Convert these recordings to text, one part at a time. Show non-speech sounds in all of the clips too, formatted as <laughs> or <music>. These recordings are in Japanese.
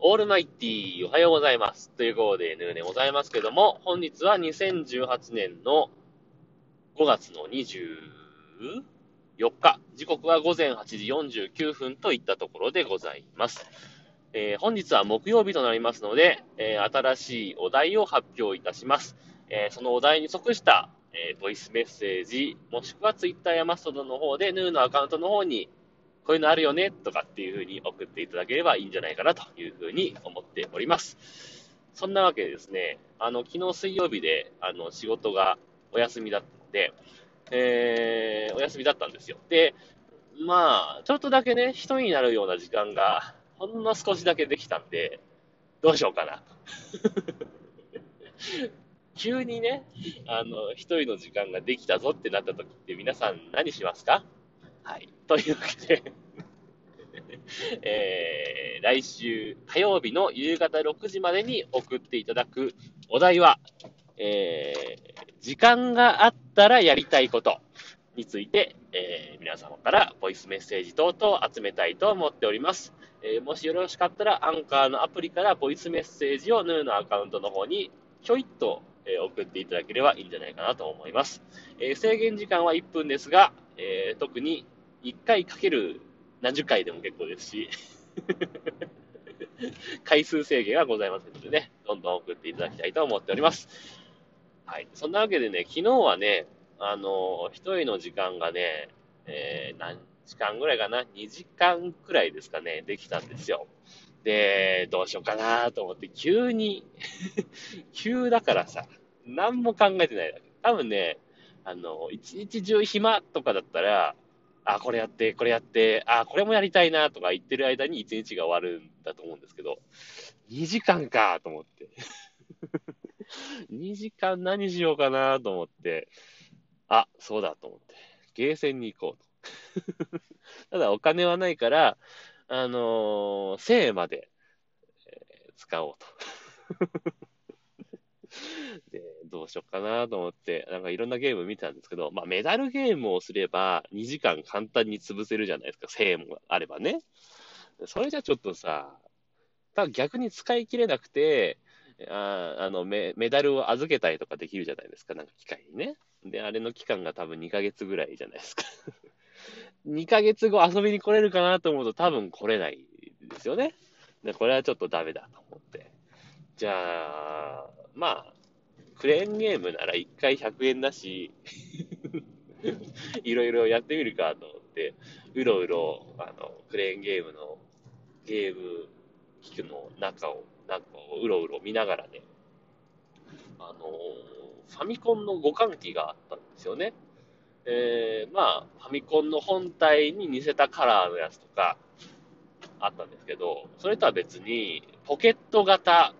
オールマイティーおはようございます。ということで、ヌーでございますけども、本日は2018年の5月の24日、時刻は午前8時49分といったところでございます。えー本日は木曜日となりますので、えー新しいお題を発表いたします。えーそのお題に即した、えボイスメッセージ、もしくは Twitter やマストドの方で、ヌーのアカウントの方に、こういうのあるよねとかっていう風に送っていただければいいんじゃないかなという風に思っております。そんなわけでですね、あの、昨日水曜日で、あの、仕事がお休みだったので、えー、お休みだったんですよ。で、まあ、ちょっとだけね、一人になるような時間が、ほんの少しだけできたんで、どうしようかな。<laughs> 急にね、あの、一人の時間ができたぞってなった時って皆さん何しますか？はい。というわけで、えー、来週火曜日の夕方6時までに送っていただくお題は、えー、時間があったらやりたいことについて、えー、皆様からボイスメッセージ等々集めたいと思っております。えー、もしよろしかったら、アンカーのアプリからボイスメッセージをヌーのアカウントの方にちょいっと、え送っていただければいいんじゃないかなと思います。え制限時間は1分ですが、えー特に1回かける何十回でも結構ですし、<laughs> 回数制限はございませんのでね、どんどん送っていただきたいと思っております。はい。そんなわけでね、昨日はね、あの、一人の時間がね、えー何時間ぐらいかな ?2 時間くらいですかね、できたんですよ。で、どうしようかなと思って、急に、<laughs> 急だからさ、何も考えてないだけ。多分ね、あの、一日中暇とかだったら、あ、これやって、これやって、あ、これもやりたいなとか言ってる間に一日が終わるんだと思うんですけど、2時間かと思って。<laughs> 2時間何しようかなと思って、あ、そうだと思って、ゲーセンに行こうと。<laughs> ただお金はないから、あのー、1000まで、えー使おうと。<laughs> で、どうしようかなと思って、なんかいろんなゲーム見てたんですけど、まあメダルゲームをすれば2時間簡単に潰せるじゃないですか、1000円もあればね。それじゃちょっとさ、多分逆に使い切れなくて、ああのメメダルを預けたりとかできるじゃないですか、なんか機械にね。で、あれの期間が多分2ヶ月ぐらいじゃないですか。<laughs> 2ヶ月後遊びに来れるかなと思うと多分来れないですよね。で、これはちょっとダメだと思って。じゃあ、まあ、クレーンゲームなら1回100円だし、<laughs> いろいろやってみるかと思って、うろうろ、あの、クレーンゲームのゲーム機器の中を、中をうろうろ見ながらね、あの、ファミコンの互換機があったんですよね。えー、まあ、ファミコンの本体に似せたカラーのやつとかあったんですけど、それとは別に、ポケット型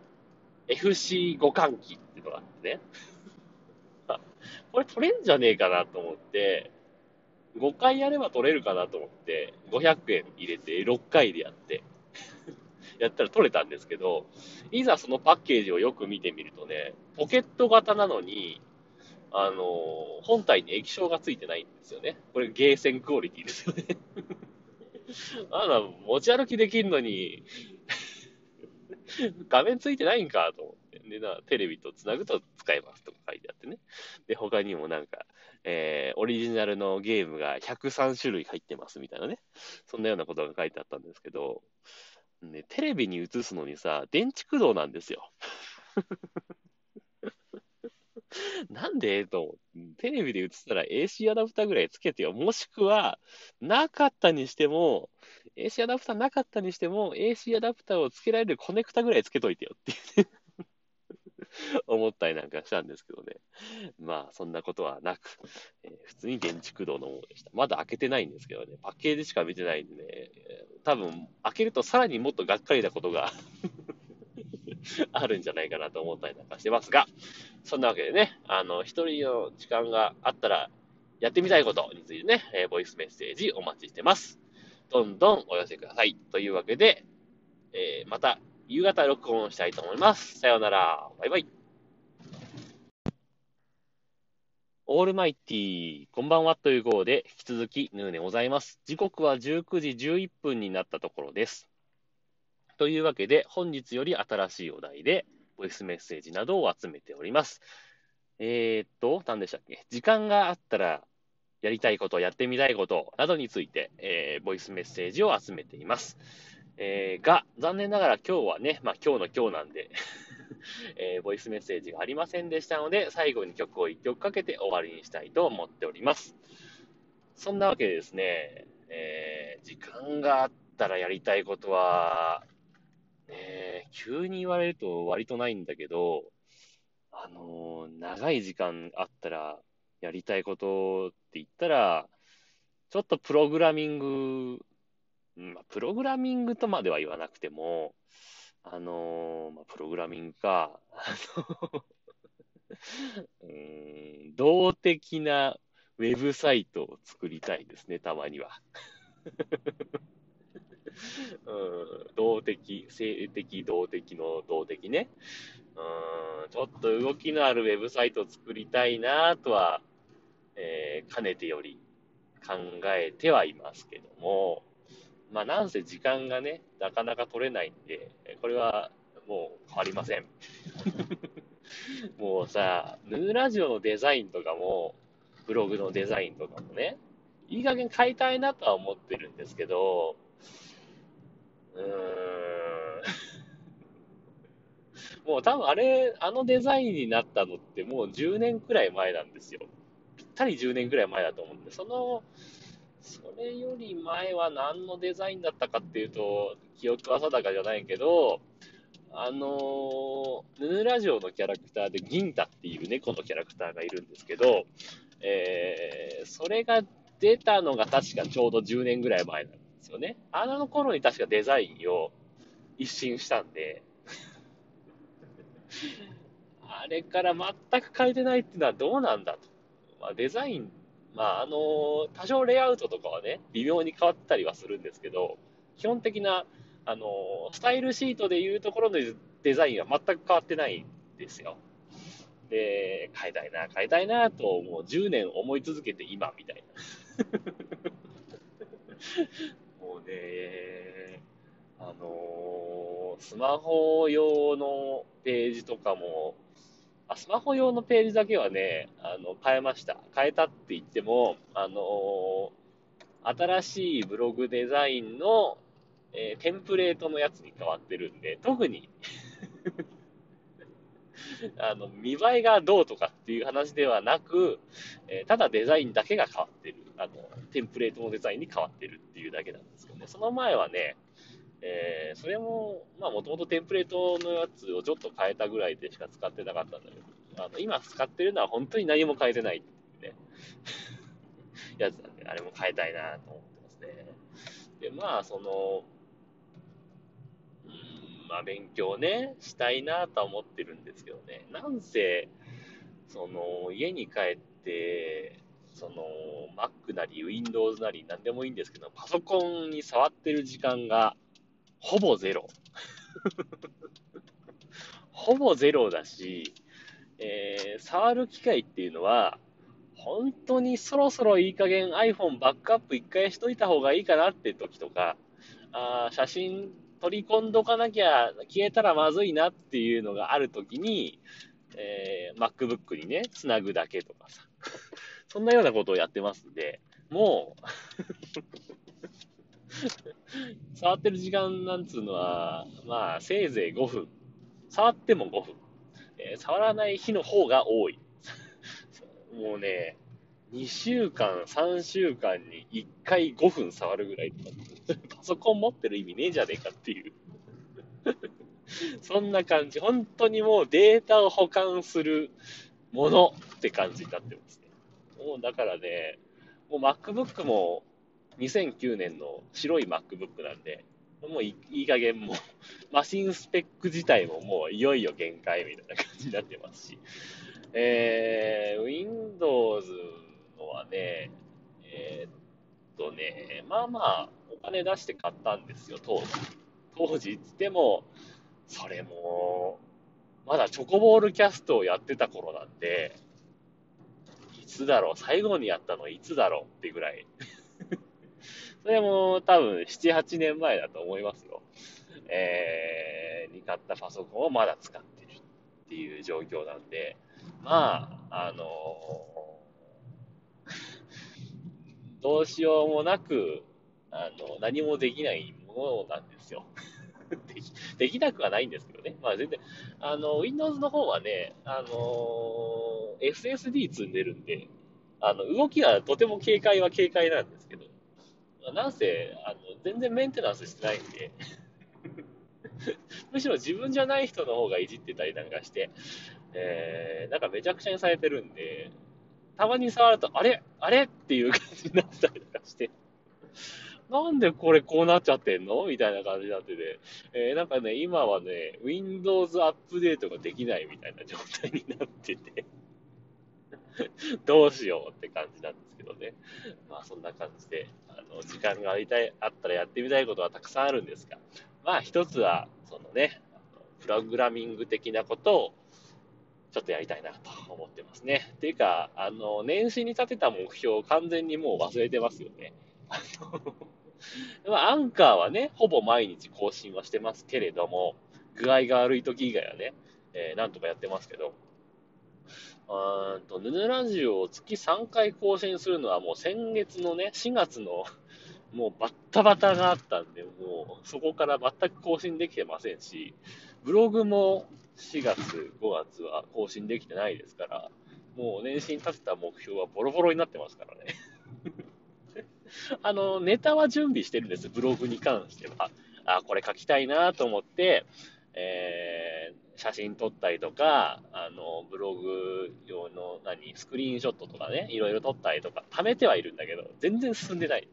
FC 互換機っていうのがあってね。<laughs> これ取れんじゃねえかなと思って、5回やれば取れるかなと思って、500円入れて6回でやって、<laughs> やったら取れたんですけど、いざそのパッケージをよく見てみるとね、ポケット型なのに、あのー本体に液晶がついてないんですよね。これゲーセンクオリティですよね。<laughs> あの、持ち歩きできるのに、<laughs> 画面ついてないんかと思って。で、な、テレビとつなぐと使えますとか書いてあってね。で、他にもなんか、えー、オリジナルのゲームが103種類入ってますみたいなね。そんなようなことが書いてあったんですけど、ね、テレビに映すのにさ、電池駆動なんですよ。<laughs> なんでと思って、テレビで映ったら AC アダプターぐらいつけてよ。もしくは、なかったにしても、AC アダプターなかったにしても、AC アダプターをつけられるコネクタぐらいつけといてよって <laughs> 思ったりなんかしたんですけどね。まあ、そんなことはなく、えー普通に電池駆動のものでした。まだ開けてないんですけどね、パッケージしか見てないんでね、多分、開けるとさらにもっとがっかりなことが <laughs> あるんじゃないかなと思ったりなんかしてますが、そんなわけでね、あの、一人の時間があったら、やってみたいことについてね、えーボイスメッセージお待ちしてます。どんどんお寄せください。というわけで、えーまた夕方録音したいと思います。さようなら。バイバイ。オールマイティー、こんばんはという号で、引き続きヌーでございます。時刻は19時11分になったところです。というわけで、本日より新しいお題で、ボイスメッセージなどを集めております。えー、っと、何でしたっけ？時間があったら、やりたいこと、やってみたいことなどについて、えー、ボイスメッセージを集めています。えー、が、残念ながら今日はね、まあ今日の今日なんで <laughs> えー、ボイスメッセージがありませんでしたので、最後に曲を1曲かけて終わりにしたいと思っております。そんなわけでですね、えー、時間があったらやりたいことは、ね、急に言われると割とないんだけど、あのー、長い時間あったらやりたいことって言ったら、ちょっとプログラミング、まあ、プログラミングとまでは言わなくても、あのー、まあ、プログラミングか、あの <laughs> うん、動的なウェブサイトを作りたいですね、たまには。うん、動的、性的、動的の動的ね。うん、ちょっと動きのあるウェブサイトを作りたいなとは、えー、かねてより考えてはいますけども、まあ、なんせ時間がね、なかなか取れないんで、これはもう変わりません。<laughs> もうさ、ヌーラジオのデザインとかも、ブログのデザインとかもね、いい加減変えたいなとは思ってるんですけど、うーん。もう多分あれ、あのデザインになったのってもう10年くらい前なんですよ。ぴったり10年くらい前だと思うんで、そのそれより前は何のデザインだったかっていうと、記憶は定かじゃないけど、あのヌーラジオのキャラクターで銀太っていう猫のキャラクターがいるんですけど、えー、それが出たのが確かちょうど10年ぐらい前なんですよね。あの頃に確かデザインを一新したんで、あれから全く変えてないっていうのはどうなんだと。まあ、デザインまあ、あの多少レイアウトとかはね、微妙に変わったりはするんですけど、基本的な、あのスタイルシートでいうところのデザインは全く変わってないんですよ。で、変えたいな、変えたいなと、もう10年思い続けて今みたいな。もうね、あのー、スマホ用のページとかも、あ、スマホ用のページだけはね、あの、変えました。変えたって言っても、あのー、新しいブログデザインの、えー、テンプレートのやつに変わってるんで、特に <laughs> あの、見栄えがどうとかっていう話ではなく、えー、ただデザインだけが変わってる。あの、テンプレートのデザインに変わってるっていうだけなんですけどね。その前はね、えー、それも、まあ、もともとテンプレートのやつをちょっと変えたぐらいでしか使ってなかったんだけど、あの今使ってるのは本当に何も変えてないっていうね、<laughs> やつなんで、あれも変えたいなと思ってますね。で、まあ、その、うん、まあ、勉強ね、したいなとは思ってるんですけどね、なんせ、その、家に帰って、その、Mac なり Windows なり何でもいいんですけど、パソコンに触ってる時間がほぼゼロ。<laughs> ほぼゼロだし、えー、触る機会っていうのは、本当にそろそろいい加減 iPhone バックアップ一回しといた方がいいかなって時とか、あ写真取り込んどかなきゃ消えたらまずいなっていうのがある時に、えー、MacBook にね、つなぐだけとかさ。<laughs> そんなようなことをやってますんで、もう <laughs> 触ってる時間なんつうのは、まあ、せいぜい5分。触っても5分。えー、触らない日の方が多い。<laughs> もうね、2週間、3週間に1回5分触るぐらいパソコン持ってる意味ねえじゃねえかっていう <laughs> そんな感じ。本当にもうデータを保管するものって感じになってますね。もうだからね、もう MacBook も2009年の白い MacBook なんで、もういい加減もう、<laughs> マシンスペック自体ももういよいよ限界みたいな感じになってますし、えー、Windows のはね、えー、っとね、まあまあ、お金出して買ったんですよ、当時。当時つっても、それも、まだチョコボールキャストをやってた頃なんで、いつだろう、最後にやったのいつだろうってぐらい <laughs> それも多分7、8年前だと思いますよ。えー、に買ったパソコンをまだ使ってるっていう状況なんで、まあ、あのー、どうしようもなく、あの、何もできないものなんですよ。<laughs> でき、できなくはないんですけどね。まあ全然、あの、Windows の方はね、あのー、SSD 積んでるんで、あの、動きはとても軽快は軽快なんですけど、なんせ、あの、全然メンテナンスしてないんで、<laughs> むしろ自分じゃない人の方がいじってたりなんかして、えー、なんかめちゃくちゃにされてるんで、たまに触ると、あれ？あれ？っていう感じになったりとかして、なんでこれこうなっちゃってんの？みたいな感じになってて、えー、なんかね、今はね、Windows アップデートができないみたいな状態になってて <laughs> どうしようって感じなんですけどね。まあそんな感じで、あの、時間がありたい、あったらやってみたいことはたくさんあるんですが、まあ一つは、そのね、プログラミング的なことをちょっとやりたいなと思ってますね。っていうか、あの、年始に立てた目標を完全にもう忘れてますよね。あの <laughs> まあ、アンカーはね、ほぼ毎日更新はしてますけれども、具合が悪い時以外はね、えー、なんとかやってますけど、うんと、ヌヌラジオを月3回更新するのはもう先月のね、4月のもうバッタバタがあったんで、もうそこから全く更新できてませんし、ブログも4月、5月は更新できてないですから、もう年始に立てた目標はボロボロになってますからね。あの、ネタは準備してるんです、ブログに関しては。あ、これ書きたいなと思って、えー、写真撮ったりとか、あの、ブログ用の何、スクリーンショットとかね、いろいろ撮ったりとか、貯めてはいるんだけど、全然進んでない。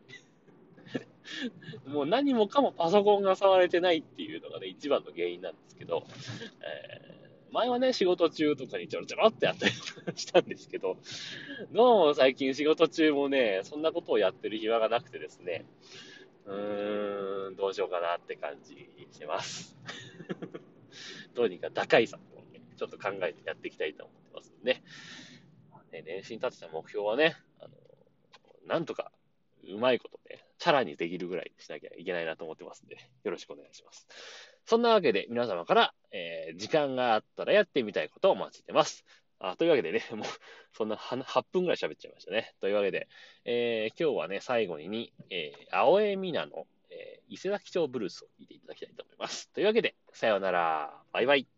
<laughs> もう何もかもパソコンが触れてないっていうのがね、一番の原因なんですけど、えー、前はね、仕事中とかにちょろちょろってやったりしたんですけど、どうも最近仕事中もね、そんなことをやってる暇がなくてですね、うーん、どうしようかなって感じしてます。<laughs> どうにか打開策をね、ちょっと考えてやっていきたいと思ってますんでね。ね年始に立てた目標はね、あの、なんとかうまいことね、チャラにできるぐらいにしなきゃいけないなと思ってますんで、よろしくお願いします。そんなわけで、皆様から、えー、時間があったらやってみたいことをお待ちしてます。あというわけでね、<laughs> もう、そんな8分ぐらい喋っちゃいましたね。というわけで、えー、今日はね、最後に、えー、青江美奈の、えー、伊勢崎町ブルースを聴いていただきたいと思います。というわけで、さようなら。バイバイ。